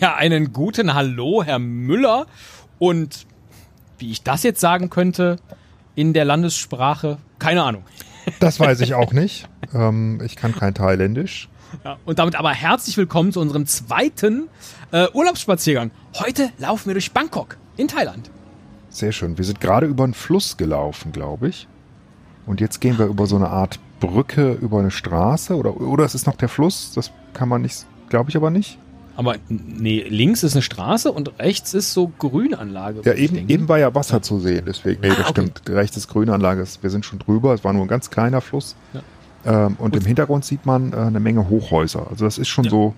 Ja, einen guten Hallo, Herr Müller. Und wie ich das jetzt sagen könnte in der Landessprache, keine Ahnung. Das weiß ich auch nicht. ähm, ich kann kein Thailändisch. Ja, und damit aber herzlich willkommen zu unserem zweiten äh, Urlaubsspaziergang. Heute laufen wir durch Bangkok in Thailand. Sehr schön. Wir sind gerade über einen Fluss gelaufen, glaube ich. Und jetzt gehen wir über so eine Art Brücke über eine Straße oder, oder es ist noch der Fluss. Das kann man nicht, glaube ich aber nicht. Aber nee, links ist eine Straße und rechts ist so Grünanlage. Ja, eben, eben war ja Wasser ja. zu sehen, deswegen. Nee, ah, das okay. stimmt. Rechts ist Grünanlage. Wir sind schon drüber. Es war nur ein ganz kleiner Fluss. Ja. Ähm, und, und, im Hintergrund sieht man äh, eine Menge Hochhäuser. Also das ist schon ja. so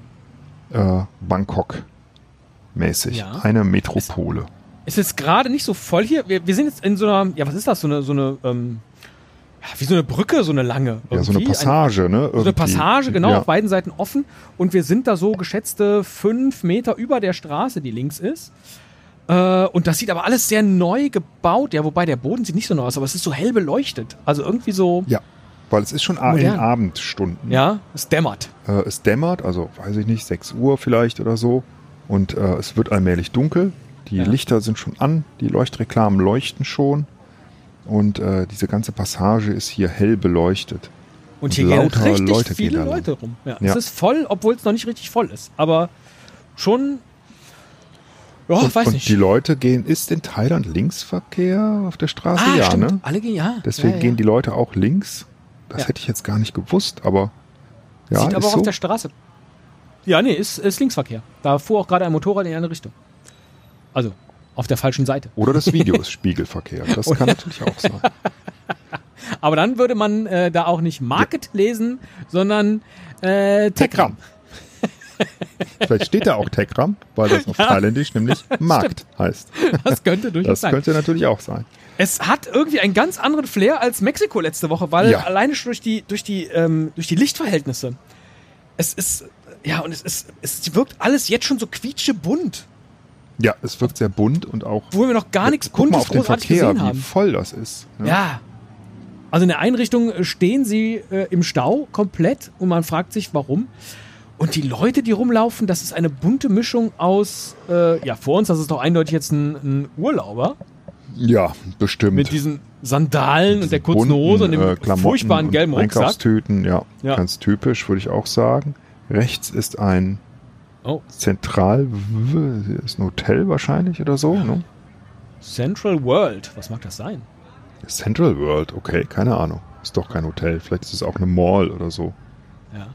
äh, Bangkok-mäßig. Eine Metropole. Es ist gerade nicht so voll hier. Wir, wir sind jetzt in so einer, ja, was ist das? So eine, so eine ähm, wie so eine Brücke, so eine lange. Irgendwie. Ja, so eine Passage, ne? Irgendwie. So eine Passage, genau, ja. auf beiden Seiten offen. Und wir sind da so geschätzte fünf Meter über der Straße, die links ist. Äh, und das sieht aber alles sehr neu gebaut. Ja, wobei der Boden sieht nicht so neu aus, aber es ist so hell beleuchtet. Also irgendwie so. Ja, weil es ist schon modern. in Abendstunden. Ja, es dämmert. Äh, es dämmert, also weiß ich nicht, 6 Uhr vielleicht oder so. Und äh, es wird allmählich dunkel. Die ja. Lichter sind schon an, die Leuchtreklamen leuchten schon. Und äh, diese ganze Passage ist hier hell beleuchtet. Und hier gehen richtig Leute viele Leute rum. Ja, ja. Es ist voll, obwohl es noch nicht richtig voll ist. Aber schon. Ja, und, weiß und nicht. die Leute gehen, ist in Thailand Linksverkehr auf der Straße? Ah, ja, stimmt. ne? Alle gehen, ja. Deswegen ja, gehen die Leute auch links. Das hätte ich jetzt gar nicht gewusst, aber ja. Sieht aber auch so. auf der Straße. Ja, nee, ist, ist Linksverkehr. Da fuhr auch gerade ein Motorrad in eine Richtung. Also, auf der falschen Seite. Oder das Video ist Spiegelverkehr. Das kann natürlich auch sein. Aber dann würde man äh, da auch nicht Market ja. lesen, sondern äh, Techram. Vielleicht steht da auch Techram, weil das auf ja. Thailändisch nämlich Markt Stimmt. heißt. Das könnte durchaus sein. Das könnte natürlich auch sein. Es hat irgendwie einen ganz anderen Flair als Mexiko letzte Woche, weil ja. alleine schon durch die, durch die, ähm, durch die Lichtverhältnisse. Es ist, ja, und es ist, es wirkt alles jetzt schon so quietschebunt. Ja, es wirkt sehr bunt und auch. Wo wir noch gar nichts Buntes mal auf den Verkehr, wie voll das ist. Ja. ja. Also in der Einrichtung stehen sie äh, im Stau komplett und man fragt sich, warum. Und die Leute, die rumlaufen, das ist eine bunte Mischung aus, äh, ja, vor uns, das ist doch eindeutig jetzt ein, ein Urlauber. Ja, bestimmt. Mit diesen Sandalen Mit und der kurzen bunten, Hose und dem äh, furchtbaren gelben Rucksack. Einkaufstüten, ja, ja, ganz typisch, würde ich auch sagen. Rechts ist ein Oh. Zentral ist ein Hotel wahrscheinlich oder so. Ne? Central World, was mag das sein? Central World, okay, keine Ahnung. Ist doch kein Hotel. Vielleicht ist es auch eine Mall oder so. Ja.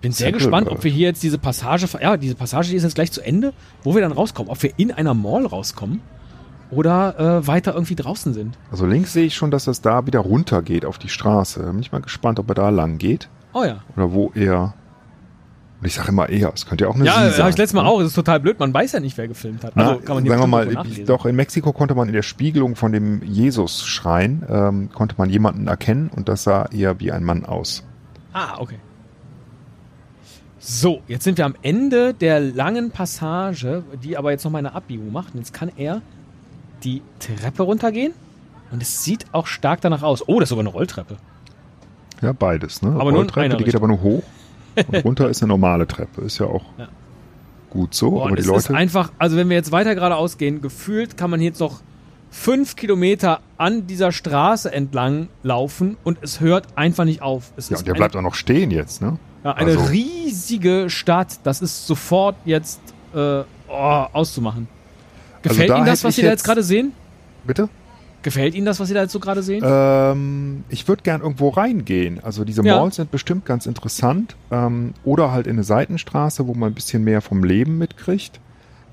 Bin sehr Central gespannt, World. ob wir hier jetzt diese Passage, ja, diese Passage die ist jetzt gleich zu Ende, wo wir dann rauskommen. Ob wir in einer Mall rauskommen oder äh, weiter irgendwie draußen sind. Also links sehe ich schon, dass das da wieder runter geht auf die Straße. Bin ich mal gespannt, ob er da lang geht. Oh ja. Oder wo er und ich sage immer eher, es könnte ja auch eine Ja, das habe ich letztes Mal auch. Es ist total blöd. Man weiß ja nicht, wer gefilmt hat. Also Na, kann man sagen wir mal, doch in Mexiko konnte man in der Spiegelung von dem Jesus-Schrein ähm, konnte man jemanden erkennen und das sah eher wie ein Mann aus. Ah, okay. So, jetzt sind wir am Ende der langen Passage, die aber jetzt noch mal eine Abbiegung macht. Und jetzt kann er die Treppe runtergehen und es sieht auch stark danach aus. Oh, das ist sogar eine Rolltreppe. Ja, beides, ne? Aber Rolltreppe, die geht aber nur hoch. Und runter ist eine normale Treppe. Ist ja auch ja. gut so. Boah, aber die Leute. Ist einfach, also wenn wir jetzt weiter geradeaus gehen, gefühlt kann man jetzt noch fünf Kilometer an dieser Straße entlang laufen und es hört einfach nicht auf. Es ja, und der bleibt auch noch stehen jetzt, ne? Ja, eine also. riesige Stadt. Das ist sofort jetzt äh, oh, auszumachen. Also Gefällt also Ihnen das, was Sie da jetzt gerade sehen? Bitte? Gefällt Ihnen das, was Sie da jetzt so gerade sehen? Ähm, ich würde gern irgendwo reingehen. Also diese ja. Malls sind bestimmt ganz interessant. Ähm, oder halt in eine Seitenstraße, wo man ein bisschen mehr vom Leben mitkriegt.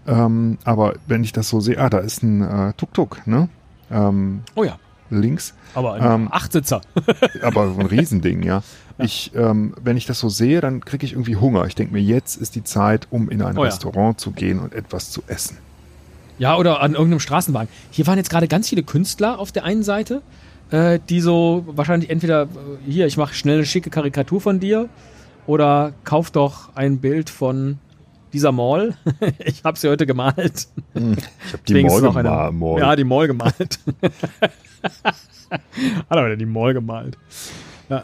Ähm, aber wenn ich das so sehe, ah, da ist ein äh, Tuk-Tuk, ne? Ähm, oh ja. Links. Aber ein ähm, Achtsitzer. aber ein Riesending, ja. ja. Ich, ähm, wenn ich das so sehe, dann kriege ich irgendwie Hunger. Ich denke mir, jetzt ist die Zeit, um in ein oh, Restaurant ja. zu gehen und etwas zu essen. Ja, oder an irgendeinem Straßenwagen. Hier waren jetzt gerade ganz viele Künstler auf der einen Seite, äh, die so wahrscheinlich entweder, äh, hier, ich mache schnell eine schicke Karikatur von dir oder kauf doch ein Bild von dieser Mall. ich habe sie heute gemalt. Hm, ich habe die Mall gemalt. Ja, die Mall gemalt. Hat aber die Mall gemalt. Ja.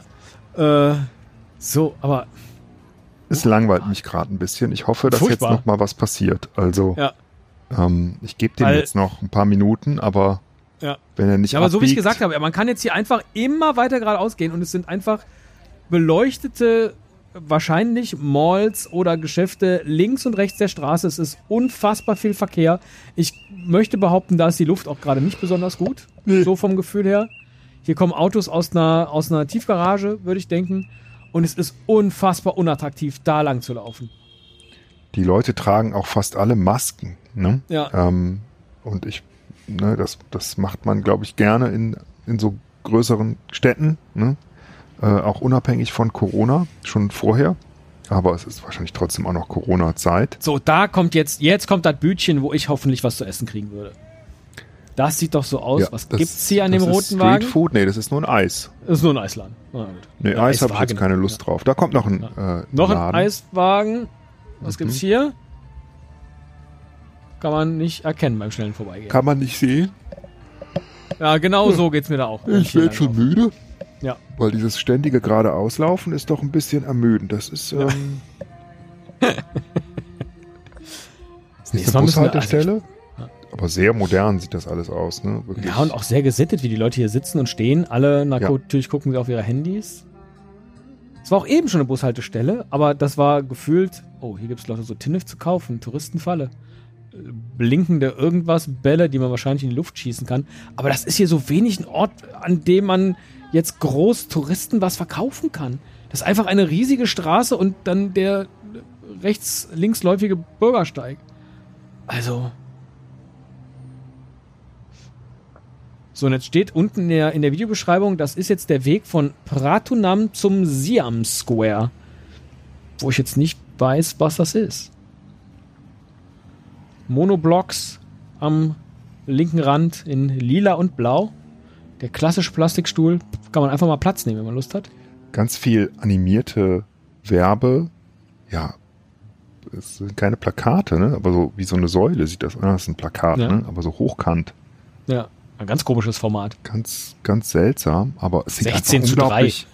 Äh, so, aber es langweilt mich gerade ein bisschen. Ich hoffe, dass Furchtbar. jetzt noch mal was passiert. Also, ja. Ähm, ich gebe dem Weil, jetzt noch ein paar Minuten, aber ja. wenn er nicht ja, aber abbiegt, so wie ich gesagt habe, man kann jetzt hier einfach immer weiter geradeaus gehen und es sind einfach beleuchtete wahrscheinlich Malls oder Geschäfte links und rechts der Straße. Es ist unfassbar viel Verkehr. Ich möchte behaupten, da ist die Luft auch gerade nicht besonders gut. Nee. So vom Gefühl her. Hier kommen Autos aus einer, aus einer Tiefgarage, würde ich denken. Und es ist unfassbar unattraktiv, da lang zu laufen. Die Leute tragen auch fast alle Masken. Ne? Ja. Ähm, und ich, ne, das, das macht man, glaube ich, gerne in, in so größeren Städten. Ne? Äh, auch unabhängig von Corona, schon vorher. Aber es ist wahrscheinlich trotzdem auch noch Corona-Zeit. So, da kommt jetzt, jetzt kommt das Bütchen, wo ich hoffentlich was zu essen kriegen würde. Das sieht doch so aus. Ja, was das, gibt's hier an dem roten Street Wagen? Food? Nee, das ist nur ein Eis. Das ist nur ein Eisladen. Na, nee, ja, Eis habe ich jetzt keine Lust ja. drauf. Da kommt noch ein äh, Noch Laden. ein Eiswagen. Was mhm. gibt's hier? Kann man nicht erkennen beim schnellen Vorbeigehen. Kann man nicht sehen. Ja, genau so geht's mir da auch. Ich werde schon müde. Ja. Weil dieses ständige geradeauslaufen ist doch ein bisschen ermüdend. Das ist. Ähm, das ist eine Bushaltestelle. Also aber sehr modern sieht das alles aus, ne? Wirklich. Ja, und auch sehr gesittet, wie die Leute hier sitzen und stehen. Alle natürlich ja. gucken sie auf ihre Handys. Es war auch eben schon eine Bushaltestelle, aber das war gefühlt, oh, hier gibt es Leute so Tinnef zu kaufen, Touristenfalle. Blinkende irgendwas, Bälle, die man wahrscheinlich in die Luft schießen kann. Aber das ist hier so wenig ein Ort, an dem man jetzt groß Touristen was verkaufen kann. Das ist einfach eine riesige Straße und dann der rechts-linksläufige Bürgersteig. Also. So, und jetzt steht unten in der, in der Videobeschreibung, das ist jetzt der Weg von Pratunam zum Siam Square. Wo ich jetzt nicht weiß, was das ist. Monoblocks am linken Rand in lila und blau. Der klassische Plastikstuhl kann man einfach mal Platz nehmen, wenn man Lust hat. Ganz viel animierte Werbe, ja, es sind keine Plakate, ne? aber so wie so eine Säule sieht das, das ist ein Plakat, ja. ne? aber so hochkant. Ja, ein ganz komisches Format. Ganz, ganz seltsam, aber es sieht 16 zu unglaublich,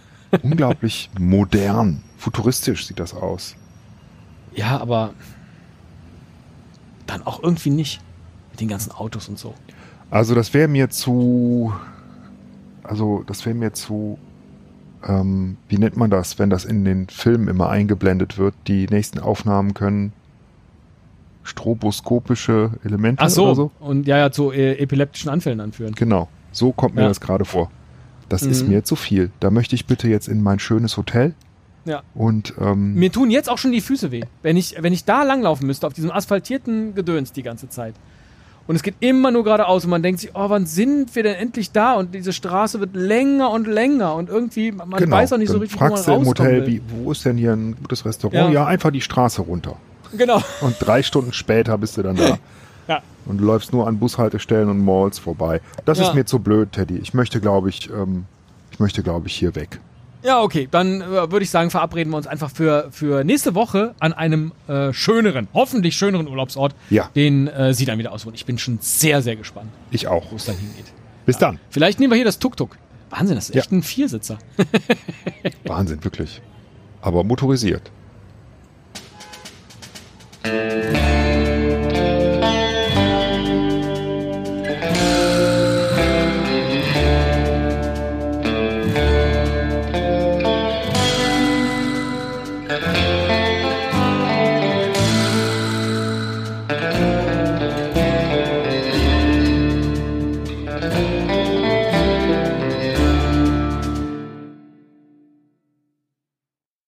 unglaublich modern, futuristisch sieht das aus. Ja, aber dann auch irgendwie nicht mit den ganzen Autos und so. Also das wäre mir zu, also das wäre mir zu, ähm, wie nennt man das, wenn das in den Filmen immer eingeblendet wird? Die nächsten Aufnahmen können stroboskopische Elemente Ach so, oder so. Und ja, ja, zu äh, epileptischen Anfällen anführen. Genau, so kommt mir ja. das gerade vor. Das mhm. ist mir zu viel. Da möchte ich bitte jetzt in mein schönes Hotel. Ja. Und ähm, mir tun jetzt auch schon die Füße weh, wenn ich wenn ich da langlaufen müsste auf diesem asphaltierten Gedöns die ganze Zeit. Und es geht immer nur geradeaus und man denkt sich, oh, wann sind wir denn endlich da? Und diese Straße wird länger und länger und irgendwie, man genau, weiß auch nicht so richtig, wo man rauskommt. im Hotel, wie, wo ist denn hier ein gutes Restaurant? Ja. ja, einfach die Straße runter. Genau. Und drei Stunden später bist du dann da. ja. Und du läufst nur an Bushaltestellen und Malls vorbei. Das ja. ist mir zu blöd, Teddy. Ich möchte, glaube ich, ähm, ich möchte, glaube ich, hier weg. Ja, okay. Dann äh, würde ich sagen, verabreden wir uns einfach für, für nächste Woche an einem äh, schöneren, hoffentlich schöneren Urlaubsort, ja. den äh, Sie dann wieder ausholen. Ich bin schon sehr, sehr gespannt. Ich auch. Wo es dann hingeht. Bis ja. dann. Vielleicht nehmen wir hier das Tuk-Tuk. Wahnsinn, das ist echt ja. ein Viersitzer. Wahnsinn, wirklich. Aber motorisiert.